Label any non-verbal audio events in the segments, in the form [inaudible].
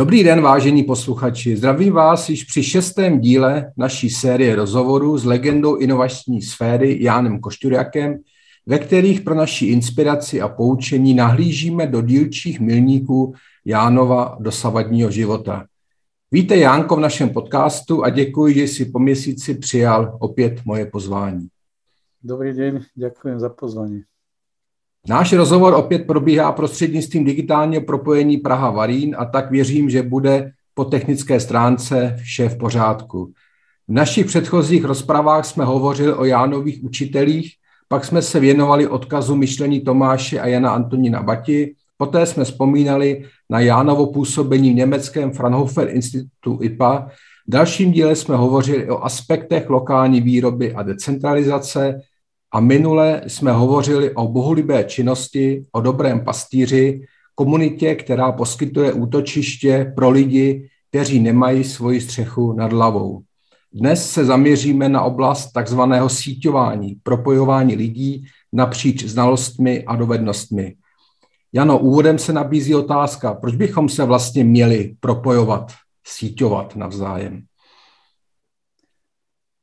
Dobrý den, vážení posluchači. Zdravím vás již při šestém díle naší série rozhovorů s legendou inovační sféry Jánem Košturiakem, ve kterých pro naši inspiraci a poučení nahlížíme do dílčích milníků Jánova dosavadního života. Víte, Jánko, v našem podcastu a děkuji, že si po měsíci přijal opět moje pozvání. Dobrý den, děkuji za pozvání. Náš rozhovor opět probíhá prostřednictvím digitálního propojení Praha-Varín a tak věřím, že bude po technické stránce vše v pořádku. V našich předchozích rozpravách jsme hovořili o Jánových učitelích, pak jsme se věnovali odkazu myšlení Tomáše a Jana Antonína Bati, poté jsme vzpomínali na Jánovo působení v německém Fraunhofer institutu IPA, v dalším díle jsme hovořili o aspektech lokální výroby a decentralizace, a minule jsme hovořili o bohulibé činnosti, o dobrém pastýři, komunitě, která poskytuje útočiště pro lidi, kteří nemají svoji střechu nad hlavou. Dnes se zaměříme na oblast takzvaného síťování, propojování lidí napříč znalostmi a dovednostmi. Jano, úvodem se nabízí otázka, proč bychom se vlastně měli propojovat, síťovat navzájem?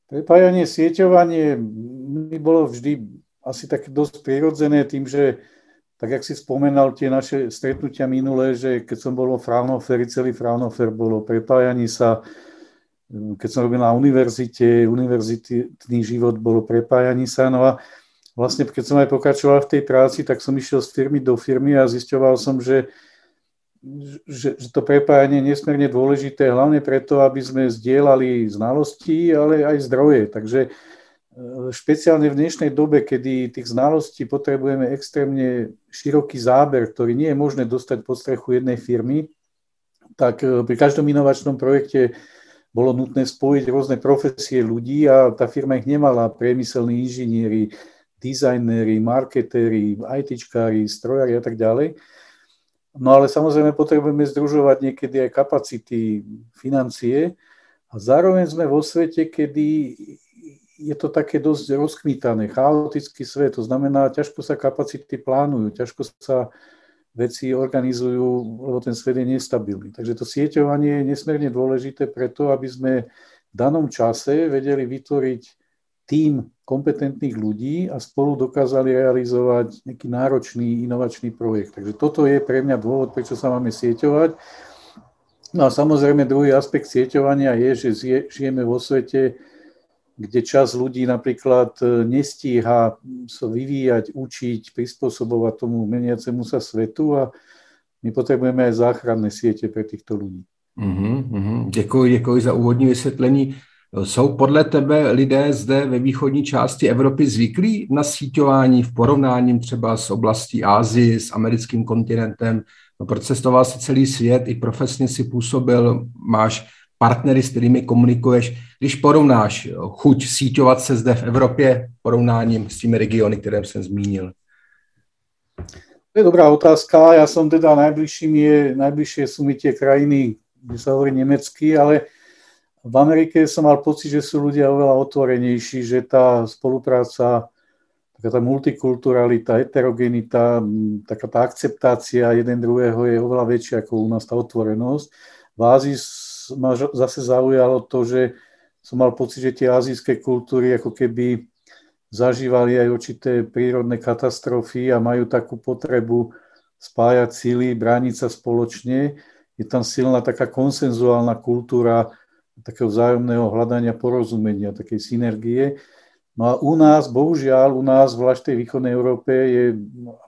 Prepájanie, sieťovanie mi bolo vždy asi tak dosť prirodzené tým, že tak jak si spomenal tie naše stretnutia minulé, že keď som bol vo Fraunhoferi, celý Fraunhofer bolo prepájanie sa, keď som robil na univerzite, univerzitný život bolo prepájanie sa, no a vlastne keď som aj pokračoval v tej práci, tak som išiel z firmy do firmy a zisťoval som, že že, že to prepájanie je nesmierne dôležité, hlavne preto, aby sme zdieľali znalosti, ale aj zdroje. Takže e, špeciálne v dnešnej dobe, kedy tých znalostí potrebujeme extrémne široký záber, ktorý nie je možné dostať pod strechu jednej firmy, tak e, pri každom inovačnom projekte bolo nutné spojiť rôzne profesie ľudí a tá firma ich nemala, priemyselní inžinieri, dizajnéri, marketéri, ITčkári, strojári a tak ďalej. No ale samozrejme potrebujeme združovať niekedy aj kapacity, financie a zároveň sme vo svete, kedy je to také dosť rozkmítané, chaotický svet, to znamená, ťažko sa kapacity plánujú, ťažko sa veci organizujú, lebo ten svet je nestabilný. Takže to sieťovanie je nesmierne dôležité preto, aby sme v danom čase vedeli vytvoriť tým kompetentných ľudí a spolu dokázali realizovať nejaký náročný inovačný projekt. Takže toto je pre mňa dôvod, prečo sa máme sieťovať. No a samozrejme druhý aspekt sieťovania je, že žijeme vo svete, kde čas ľudí napríklad e, nestíha sa vyvíjať, učiť, prispôsobovať tomu meniacemu sa svetu a my potrebujeme aj záchranné siete pre týchto ľudí. Uh-huh, uh-huh. Děkuji, děkuji za úvodní vysvětlení. Jsou podle tebe lidé zde ve východní části Evropy zvyklí na síťování v porovnání třeba s oblastí Ázie, s americkým kontinentem? No, procestoval si celý svět, i profesně si působil, máš partnery, s kterými komunikuješ. Když porovnáš chuť síťovat se zde v Evropě porovnáním s těmi regiony, které jsem zmínil? To je dobrá otázka. Ja som teda najbližším je, najbližšie sú mi tie krajiny, kde sa hovorí nemecky, ale v Amerike som mal pocit, že sú ľudia oveľa otvorenejší, že tá spolupráca, taká tá multikulturalita, heterogenita, taká tá akceptácia jeden druhého je oveľa väčšia ako u nás tá otvorenosť. V Ázii ma zase zaujalo to, že som mal pocit, že tie azijské kultúry ako keby zažívali aj určité prírodné katastrofy a majú takú potrebu spájať síly, brániť sa spoločne. Je tam silná taká konsenzuálna kultúra takého vzájomného hľadania porozumenia, takej synergie. No a u nás, bohužiaľ, u nás, zvlášť v tej východnej Európe, je,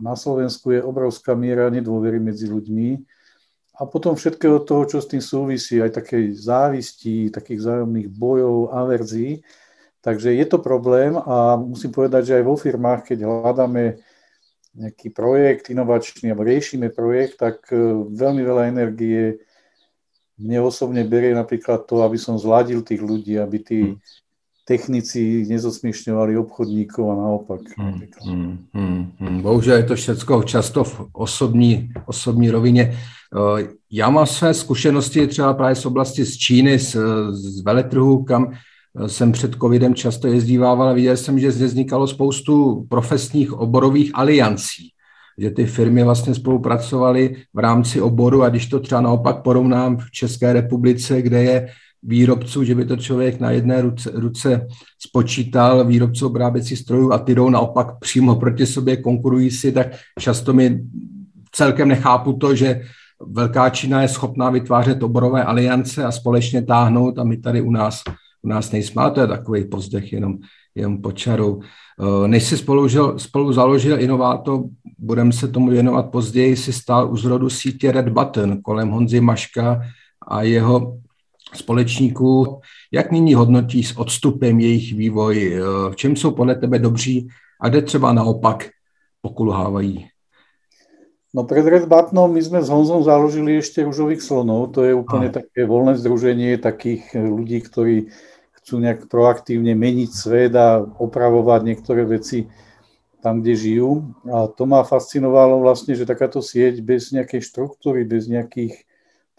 na Slovensku je obrovská miera nedôvery medzi ľuďmi a potom všetkého toho, čo s tým súvisí, aj takej závisti, takých vzájomných bojov, averzí. Takže je to problém a musím povedať, že aj vo firmách, keď hľadáme nejaký projekt inovačný, alebo riešime projekt, tak e, veľmi veľa energie mne osobne berie napríklad to, aby som zladil tých ľudí, aby tí mm. technici nezosmiešňovali obchodníkov a naopak. Mm, mm, mm. Bohužel je to všechno často v osobní, osobní rovině. Já mám své zkušenosti třeba právě z oblasti z Číny, z, z veletrhu, kam jsem před covidem často jezdívával a viděl jsem, že zde vznikalo spoustu profesních oborových aliancí, že ty firmy vlastně spolupracovaly v rámci oboru. A když to třeba naopak porovnám v České republice, kde je výrobců, že by to člověk na jedné ruce, ruce spočítal, výrobců obráběcích strojů a ty jdou naopak přímo proti sobě, konkurují si, tak často mi celkem nechápu to, že Velká Čína je schopná vytvářet oborové aliance a společně táhnout a my tady u nás u nás nejsme, ale to je takový pozdech jenom, jenom počarou. Eh, než si spolu, spolu založil Inováto, budeme se tomu věnovat později, si stál u zrodu sítě Red Button kolem Honzy Maška a jeho společníků. Jak nyní hodnotí s odstupem jejich vývoj? Eh, v čem jsou podle tebe dobří a kde třeba naopak pokulhávají? No pred Red Buttonom my sme s Honzom založili ešte Ružových slonov. To je úplne také voľné združenie takých ľudí, ktorí chcú nejak proaktívne meniť svet a opravovať niektoré veci tam, kde žijú. A to ma fascinovalo vlastne, že takáto sieť bez nejakej štruktúry, bez nejakých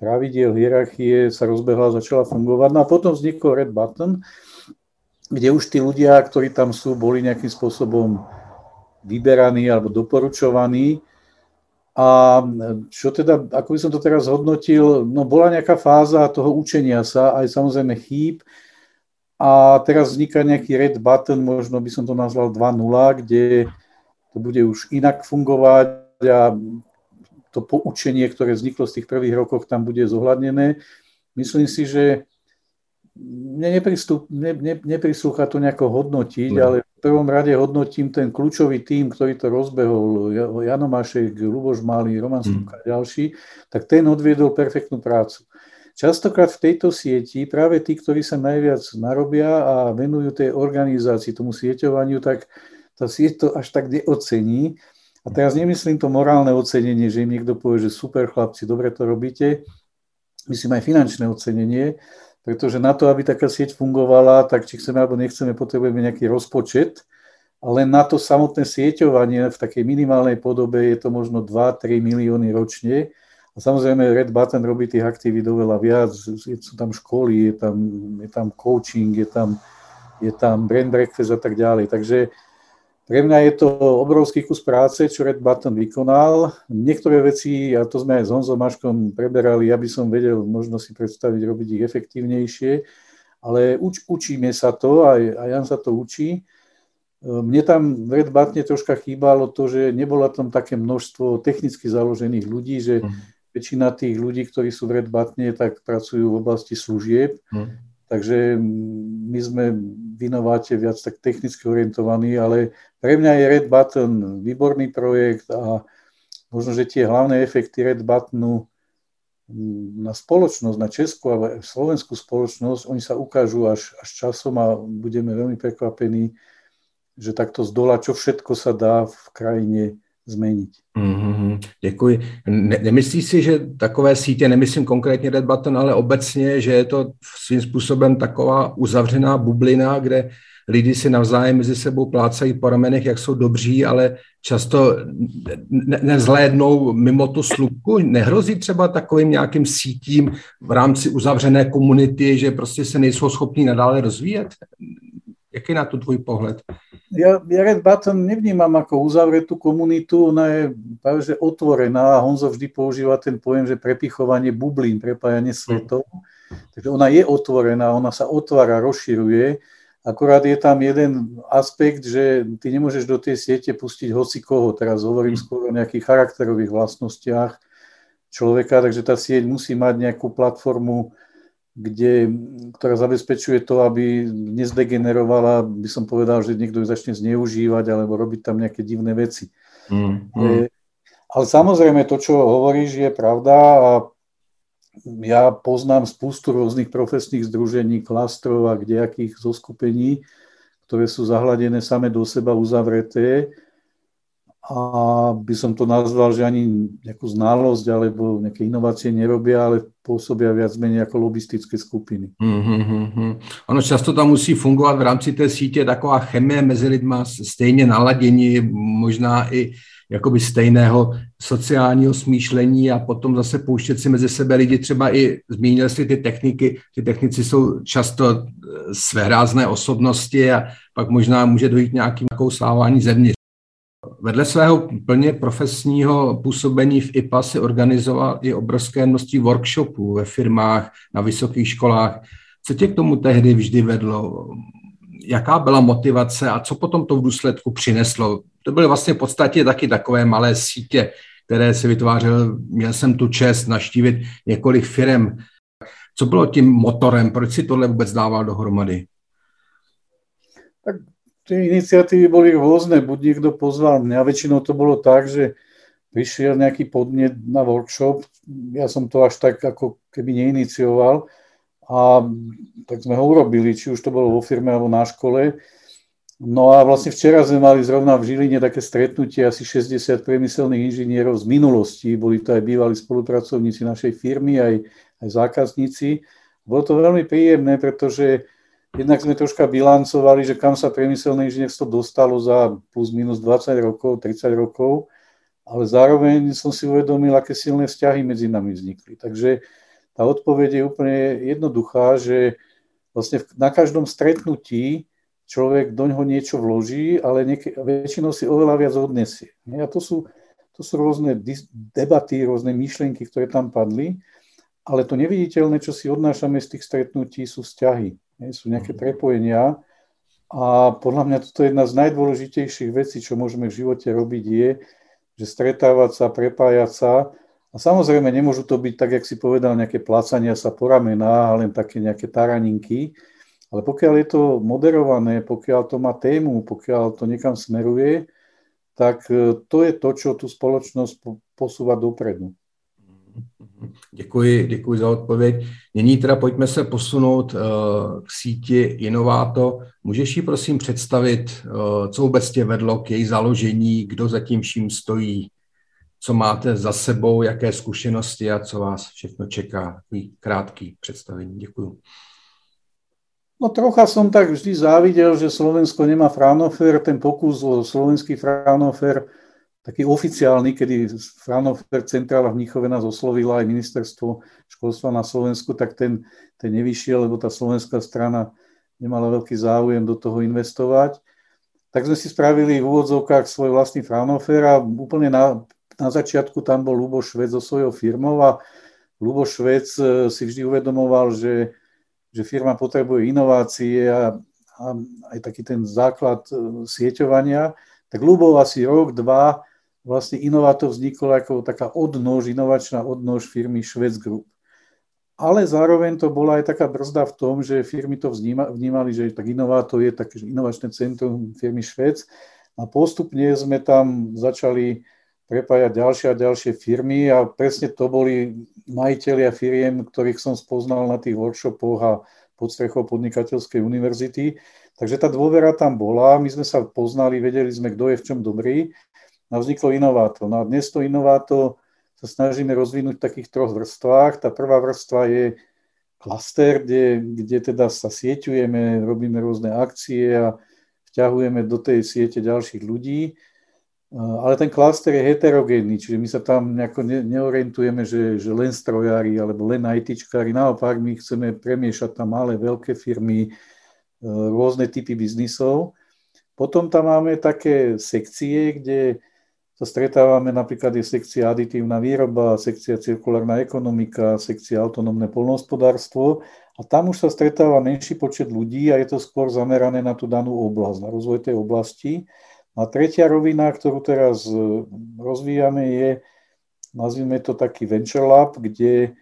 pravidiel, hierarchie sa rozbehla a začala fungovať. No a potom vznikol Red Button, kde už tí ľudia, ktorí tam sú, boli nejakým spôsobom vyberaní alebo doporučovaní a čo teda, ako by som to teraz hodnotil, no bola nejaká fáza toho učenia sa, aj samozrejme chýb, a teraz vzniká nejaký red button, možno by som to nazval 2.0, kde to bude už inak fungovať a to poučenie, ktoré vzniklo z tých prvých rokov, tam bude zohľadnené. Myslím si, že mne ne, ne, neprislúcha to nejako hodnotiť, no. ale v prvom rade hodnotím ten kľúčový tým, ktorý to rozbehol, Jano Mašek, Luboš Malý, Roman Stupka mm. a ďalší, tak ten odviedol perfektnú prácu. Častokrát v tejto sieti práve tí, ktorí sa najviac narobia a venujú tej organizácii, tomu sieťovaniu, tak tá sieť to až tak neocení. A teraz nemyslím to morálne ocenenie, že im niekto povie, že super chlapci, dobre to robíte, myslím aj finančné ocenenie, pretože na to, aby taká sieť fungovala, tak či chceme alebo nechceme, potrebujeme nejaký rozpočet, ale na to samotné sieťovanie v takej minimálnej podobe je to možno 2-3 milióny ročne. Samozrejme Red Button robí tých aktivít oveľa viac, sú tam školy, je tam, je tam coaching, je tam, je tam brand breakfast a tak ďalej. Takže pre mňa je to obrovský kus práce, čo Red Button vykonal. Niektoré veci, a to sme aj s Honzom Maškom preberali, aby som vedel možno si predstaviť robiť ich efektívnejšie, ale uč, učíme sa to, aj, aj Jan sa to učí. Mne tam v Red Buttone troška chýbalo to, že nebolo tam také množstvo technicky založených ľudí, že mm. Väčšina tých ľudí, ktorí sú v Red Buttone, tak pracujú v oblasti služieb. Mm Takže my sme v Inováte viac tak technicky orientovaní, ale pre mňa je Red Button výborný projekt a možno, že tie hlavné efekty Red Buttonu na spoločnosť, na Česku a slovenskú spoločnosť, oni sa ukážu až, až časom a budeme veľmi prekvapení, že takto z dola, čo všetko sa dá v krajine změnit. Mm-hmm, děkuji. Ne, nemyslíš si, že takové sítě, nemyslím konkrétně Red Button, ale obecně, že je to svým způsobem taková uzavřená bublina, kde lidi si navzájem mezi sebou plácají po ramenech, jak jsou dobří, ale často ne- nezlédnou mimo tu slupku. Nehrozí třeba takovým nějakým sítím v rámci uzavřené komunity, že prostě se nejsou schopní nadále rozvíjet? Jaký je na to tvůj pohled? Ja, ja Red Button nevnímam ako uzavretú komunitu, ona je práve že otvorená a Honzo vždy používa ten pojem, že prepichovanie bublín, prepájanie svetov. Takže ona je otvorená, ona sa otvára, rozširuje. Akorát je tam jeden aspekt, že ty nemôžeš do tej siete pustiť hoci koho. Teraz hovorím mm. skôr o nejakých charakterových vlastnostiach človeka, takže tá sieť musí mať nejakú platformu, kde, ktorá zabezpečuje to, aby nezdegenerovala, by som povedal, že niekto ju začne zneužívať alebo robiť tam nejaké divné veci. Mm, mm. Ale samozrejme to, čo hovoríš, je pravda a ja poznám spústu rôznych profesných združení, klastrov a kdejakých zoskupení, ktoré sú zahladené same do seba uzavreté a by som to nazval, že ani nejakú znalosť alebo nejaké inovácie nerobia, ale pôsobia viac menej ako lobistické skupiny. Mm-hmm. Ono často tam musí fungovat v rámci té sítě taková chemie mezi lidma, stejně naladění, možná i jakoby stejného sociálního smýšlení a potom zase pouštět si mezi sebe lidi, třeba i zmínil si ty techniky, ty technici jsou často eh, svéhrázné osobnosti a pak možná může dojít nějakým nakousávání zevnitř. Vedle svého plně profesního působení v IPA si organizoval i obrovské množství workshopů ve firmách, na vysokých školách. Co tě k tomu tehdy vždy vedlo? Jaká byla motivace a co potom to v důsledku přineslo? To byly vlastně v podstatě taky takové malé sítě, které si vytvářel. Měl jsem tu čest naštívit několik firm. Co bylo tím motorem? Proč si tohle vůbec dával dohromady? Tak tie iniciatívy boli rôzne, buď niekto pozval mňa, väčšinou to bolo tak, že prišiel nejaký podnet na workshop, ja som to až tak ako keby neinicioval a tak sme ho urobili, či už to bolo vo firme alebo na škole. No a vlastne včera sme mali zrovna v Žiline také stretnutie asi 60 priemyselných inžinierov z minulosti, boli to aj bývalí spolupracovníci našej firmy, aj, aj zákazníci. Bolo to veľmi príjemné, pretože Jednak sme troška bilancovali, že kam sa priemyselné inžinierstvo dostalo za plus minus 20 rokov, 30 rokov, ale zároveň som si uvedomil, aké silné vzťahy medzi nami vznikli. Takže tá odpoveď je úplne jednoduchá, že vlastne na každom stretnutí človek do ňoho niečo vloží, ale niek- väčšinou si oveľa viac odnesie. A to sú, to sú rôzne debaty, rôzne myšlienky, ktoré tam padli, ale to neviditeľné, čo si odnášame z tých stretnutí, sú vzťahy sú nejaké prepojenia. A podľa mňa toto je jedna z najdôležitejších vecí, čo môžeme v živote robiť, je, že stretávať sa, prepájať sa. A samozrejme nemôžu to byť, tak jak si povedal, nejaké plácania sa po ramená, len také nejaké taraninky, ale pokiaľ je to moderované, pokiaľ to má tému, pokiaľ to niekam smeruje, tak e, to je to, čo tú spoločnosť posúva dopredu. Děkuji, děkuji za odpověď. Nyní teda pojďme se posunout uh, k síti Inováto. Můžeš ji prosím představit, uh, co vůbec tě vedlo k její založení, kdo za tím vším stojí, co máte za sebou, jaké zkušenosti a co vás všechno čeká. Takový krátký představení. Děkuji. No trocha som tak vždy závidel, že Slovensko nemá Fraunhofer, ten pokus o slovenský Fraunhofer taký oficiálny, kedy Fraunhofer centrála v Mníchove nás oslovila aj ministerstvo školstva na Slovensku, tak ten, ten nevyšiel, lebo tá slovenská strana nemala veľký záujem do toho investovať. Tak sme si spravili v úvodzovkách svoj vlastný Fraunhofer a úplne na, na začiatku tam bol Lubo Švec so svojou firmou a Lubo Švec e, si vždy uvedomoval, že, že firma potrebuje inovácie a, a aj taký ten základ e, sieťovania. Tak Lubo asi rok, dva vlastne Inovato vzniklo ako taká odnož, inovačná odnož firmy Švec Group. Ale zároveň to bola aj taká brzda v tom, že firmy to vnímali, že tak Inovato je také inovačné centrum firmy Švec a postupne sme tam začali prepájať ďalšie a ďalšie firmy a presne to boli majiteľia firiem, ktorých som spoznal na tých workshopoch a pod strechou podnikateľskej univerzity. Takže tá dôvera tam bola, my sme sa poznali, vedeli sme, kto je v čom dobrý a vzniklo Inováto. No a dnes to Inováto sa snažíme rozvinúť v takých troch vrstvách. Tá prvá vrstva je klaster, kde, kde teda sa sieťujeme, robíme rôzne akcie a vťahujeme do tej siete ďalších ľudí. Ale ten klaster je heterogénny, čiže my sa tam nejako ne, neorientujeme, že, že len strojári alebo len ITčkári. Naopak my chceme premiešať tam malé, veľké firmy, e, rôzne typy biznisov. Potom tam máme také sekcie, kde sa stretávame, napríklad je sekcia aditívna výroba, sekcia cirkulárna ekonomika, sekcia autonómne polnohospodárstvo a tam už sa stretáva menší počet ľudí a je to skôr zamerané na tú danú oblasť, na rozvoj tej oblasti. A tretia rovina, ktorú teraz e, rozvíjame, je, nazvime to taký venture lab, kde,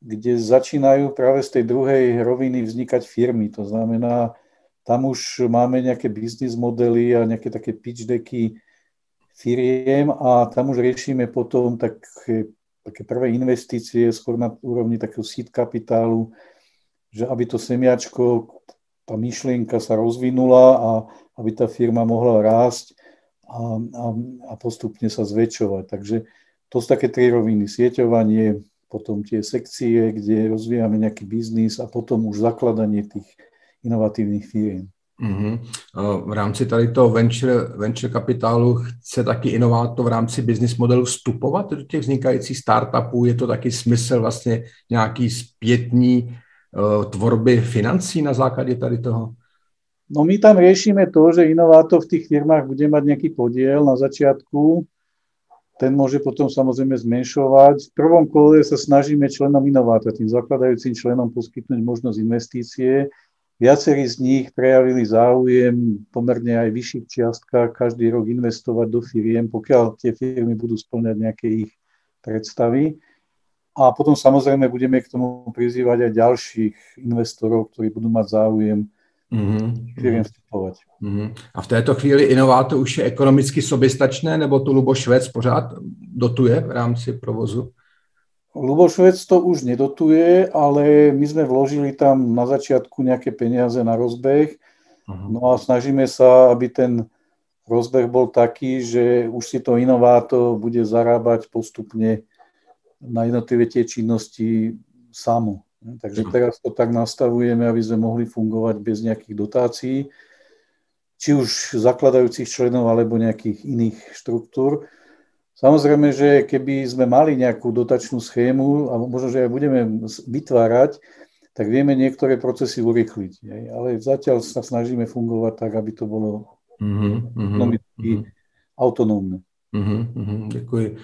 kde začínajú práve z tej druhej roviny vznikať firmy. To znamená, tam už máme nejaké biznis modely a nejaké také pitch decky, firiem a tam už riešime potom také, také prvé investície skôr na úrovni takého seed kapitálu, že aby to semiačko, tá myšlienka sa rozvinula a aby tá firma mohla rásť a, a, a postupne sa zväčšovať. Takže to sú také tri roviny. Sieťovanie, potom tie sekcie, kde rozvíjame nejaký biznis a potom už zakladanie tých inovatívnych firiem. Mm-hmm. V rámci tady toho venture, venture kapitálu chce taky inovátor v rámci business modelu vstupovat do těch vznikajících startupů? Je to taky smysl vlastně nějaký zpětní uh, tvorby financí na základě tady toho? No my tam riešime to, že inovátor v tých firmách bude mať nejaký podiel na začiatku, ten môže potom samozrejme zmenšovať. V prvom kole sa snažíme členom inovátora, tým zakladajúcim členom poskytnúť možnosť investície, Viacerí z nich prejavili záujem pomerne aj vyšších čiastkách každý rok investovať do firiem, pokiaľ tie firmy budú splňať nejaké ich predstavy. A potom samozrejme budeme k tomu prizývať aj ďalších investorov, ktorí budú mať záujem mm-hmm. firiem vstupovať. Mm-hmm. A v této chvíli inovátor už je ekonomicky soběstačné, nebo tu Lubo Švec pořád dotuje v rámci provozu? Lubošovec to už nedotuje, ale my sme vložili tam na začiatku nejaké peniaze na rozbeh. Uh-huh. No a snažíme sa, aby ten rozbeh bol taký, že už si to inovátor bude zarábať postupne na jednotlivé tie činnosti samo. Takže teraz to tak nastavujeme, aby sme mohli fungovať bez nejakých dotácií, či už zakladajúcich členov alebo nejakých iných štruktúr. Samozrejme, že keby sme mali nejakú dotačnú schému, a možno, že aj budeme vytvárať, tak vieme niektoré procesy urychliť. Ale zatiaľ sa snažíme fungovať tak, aby to bolo mm-hmm, mm-hmm. autonómne. Mm-hmm, děkuji.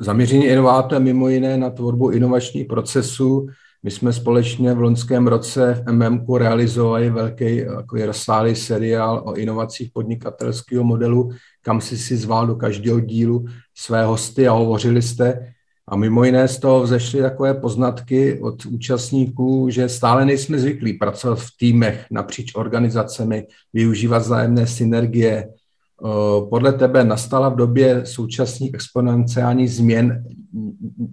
Zaměření inovátora mimo jiné na tvorbu inovačních procesů. My jsme společně v loňském roce v MMku realizovali velký jako rozsáhlý seriál o inovacích podnikatelského modelu, kam si si zval do každého dílu své hosty a hovořili jste. A mimo jiné z toho vzešly takové poznatky od účastníků, že stále nejsme zvyklí pracovat v týmech napříč organizacemi, využívat zájemné synergie. Podle tebe nastala v době současných exponenciálních změn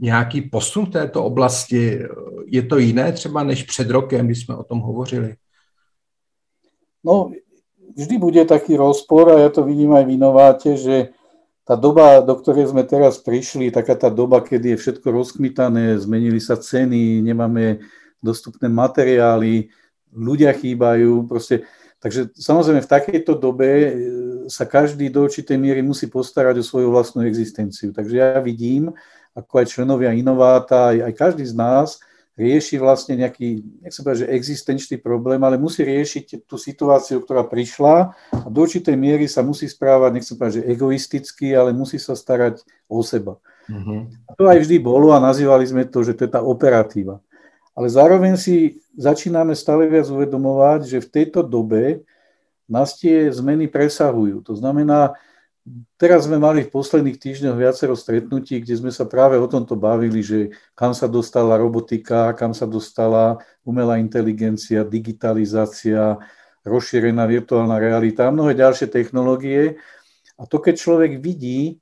nějaký posun v této oblasti? Je to jiné třeba než před rokem, když jsme o tom hovořili? No, vždy bude taký rozpor a ja to vidím aj v inováte, že tá doba, do ktorej sme teraz prišli, taká tá doba, kedy je všetko rozkmitané, zmenili sa ceny, nemáme dostupné materiály, ľudia chýbajú, proste, takže samozrejme v takejto dobe sa každý do určitej miery musí postarať o svoju vlastnú existenciu. Takže ja vidím, ako aj členovia inováta, aj, aj každý z nás, rieši vlastne nejaký, nechcem povedať, že existenčný problém, ale musí riešiť tú situáciu, ktorá prišla a do určitej miery sa musí správať, nechcem povedať, že egoisticky, ale musí sa starať o seba. Mm-hmm. A to aj vždy bolo a nazývali sme to, že to je tá operatíva. Ale zároveň si začíname stále viac uvedomovať, že v tejto dobe nás tie zmeny presahujú. To znamená, Teraz sme mali v posledných týždňoch viacero stretnutí, kde sme sa práve o tomto bavili, že kam sa dostala robotika, kam sa dostala umelá inteligencia, digitalizácia, rozšírená virtuálna realita a mnohé ďalšie technológie. A to, keď človek vidí,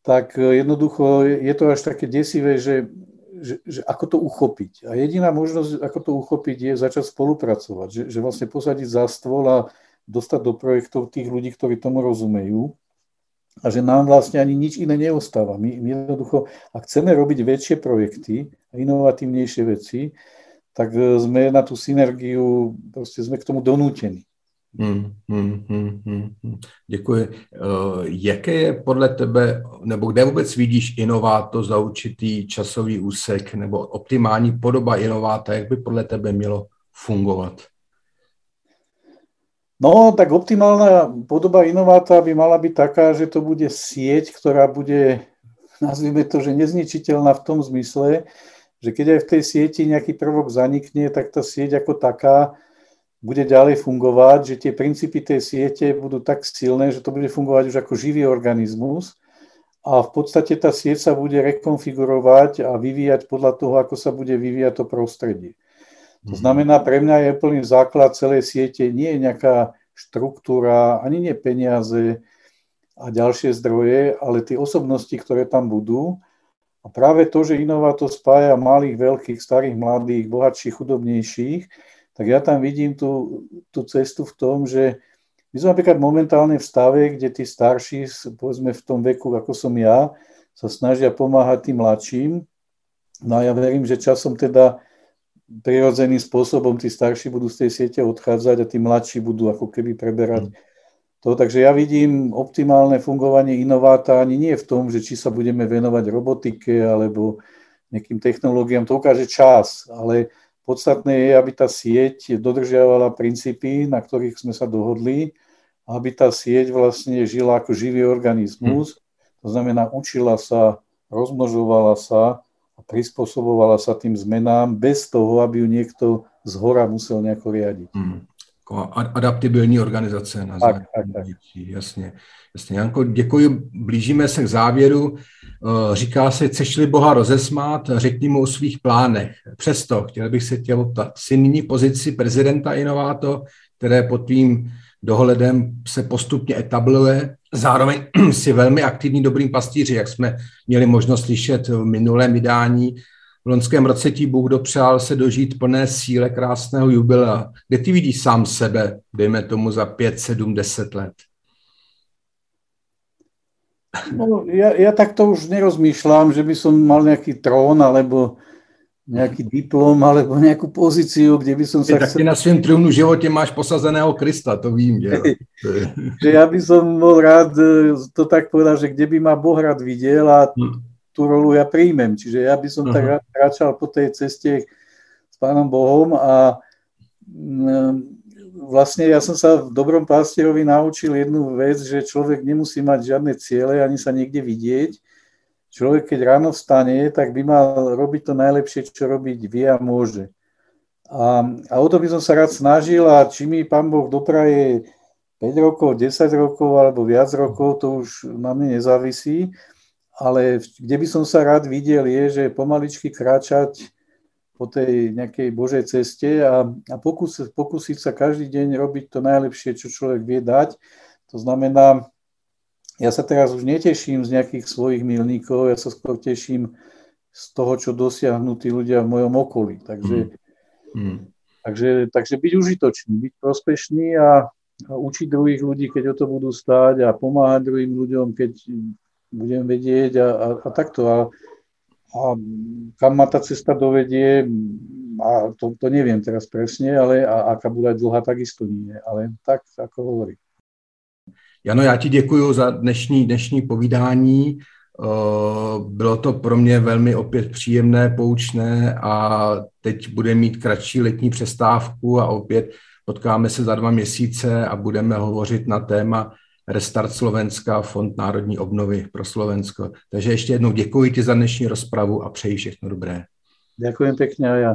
tak jednoducho je to až také desivé, že, že, že ako to uchopiť. A jediná možnosť, ako to uchopiť, je začať spolupracovať. Že, že vlastne posadiť za stôl a dostať do projektov tých ľudí, ktorí tomu rozumejú a že nám vlastne ani nič iné neostáva. My, my jednoducho, ak chceme robiť väčšie projekty inovatívnejšie veci, tak e, sme na tú synergiu, proste sme k tomu donútení. Hmm, hmm, hmm, hmm, hmm. Děkuji. Uh, jaké je podle tebe, nebo kde vůbec vidíš inováto za určitý časový úsek, nebo optimální podoba inováta, jak by podle tebe mělo fungovat? No, tak optimálna podoba inováta by mala byť taká, že to bude sieť, ktorá bude, nazvime to, že nezničiteľná v tom zmysle, že keď aj v tej sieti nejaký prvok zanikne, tak tá sieť ako taká bude ďalej fungovať, že tie princípy tej siete budú tak silné, že to bude fungovať už ako živý organizmus a v podstate tá sieť sa bude rekonfigurovať a vyvíjať podľa toho, ako sa bude vyvíjať to prostredie. To znamená, pre mňa je plný základ celej siete, nie je nejaká štruktúra, ani nie peniaze a ďalšie zdroje, ale tie osobnosti, ktoré tam budú. A práve to, že to spája malých, veľkých, starých, mladých, bohatších, chudobnejších, tak ja tam vidím tú, tú cestu v tom, že My sme napríklad momentálne v stave, kde tí starší, povedzme v tom veku, ako som ja, sa snažia pomáhať tým mladším. No a ja verím, že časom teda prirodzeným spôsobom tí starší budú z tej siete odchádzať a tí mladší budú ako keby preberať mm. to. Takže ja vidím optimálne fungovanie inováta ani nie v tom, že či sa budeme venovať robotike alebo nejakým technológiám, to ukáže čas, ale podstatné je, aby tá sieť dodržiavala princípy, na ktorých sme sa dohodli aby tá sieť vlastne žila ako živý organizmus, hm. to znamená učila sa, rozmnožovala sa a prispôsobovala sa tým zmenám bez toho, aby ju niekto z hora musel nejako riadiť. Hmm. Adaptibilní organizace na tak, tak, tak. Jasně, jasně. Janko, děkuji. Blížíme se k závěru. Eh, říká se, chceš-li Boha rozesmát, řekni mu o svých plánech. Přesto chtěl bych se tě optat. Jsi nyní v pozici prezidenta Inováto, které pod tvým dohledem se postupně etabluje. Zároveň [clears throat] si velmi aktivní dobrým pastýři, jak jsme měli možnost slyšet v minulém vydání. V loňském roce ti Bůh dopřál se dožít plné síle krásného jubilea. Kde ty vidíš sám sebe, dejme tomu za 5, 7, 10 let? No, ja, ja takto už nerozmýšľam, že by som mal nejaký trón alebo nejaký diplom alebo nejakú pozíciu, kde by som sa tak chcel... na svém trúnu živote máš posazeného Krista, to vím. Ja. že ja by som bol rád, e, to tak povedal, že kde by ma Boh rád videl a hm. tú rolu ja príjmem. Čiže ja by som uh-huh. tak rád kráčal po tej ceste s Pánom Bohom a vlastne ja som sa v dobrom pastierovi naučil jednu vec, že človek nemusí mať žiadne ciele ani sa niekde vidieť, človek, keď ráno vstane, tak by mal robiť to najlepšie, čo robiť vie a môže. A, a o to by som sa rád snažil a či mi pán Boh dopraje 5 rokov, 10 rokov alebo viac rokov, to už na mne nezávisí, ale kde by som sa rád videl je, že pomaličky kráčať po tej nejakej Božej ceste a, a pokus, pokúsiť sa každý deň robiť to najlepšie, čo človek vie dať. To znamená, ja sa teraz už neteším z nejakých svojich milníkov, ja sa skôr teším z toho, čo dosiahnu tí ľudia v mojom okolí. Takže, mm. Mm. takže, takže byť užitočný, byť prospešný a, a učiť druhých ľudí, keď o to budú stáť a pomáhať druhým ľuďom, keď budem vedieť a, a, a takto. A, a kam ma tá cesta dovedie, a to, to neviem teraz presne, ale a, aká bude dlhá, takisto nie. Ale tak, ako hovorím. Jano, já ti děkuji za dnešní, dnešní povídání. Eh, bylo to pro mě velmi opět příjemné, poučné a teď bude mít kratší letní přestávku a opět potkáme se za dva měsíce a budeme hovořit na téma Restart Slovenska, Fond národní obnovy pro Slovensko. Takže ještě jednou děkuji ti za dnešní rozpravu a přeji všechno dobré. Děkuji pěkně a já.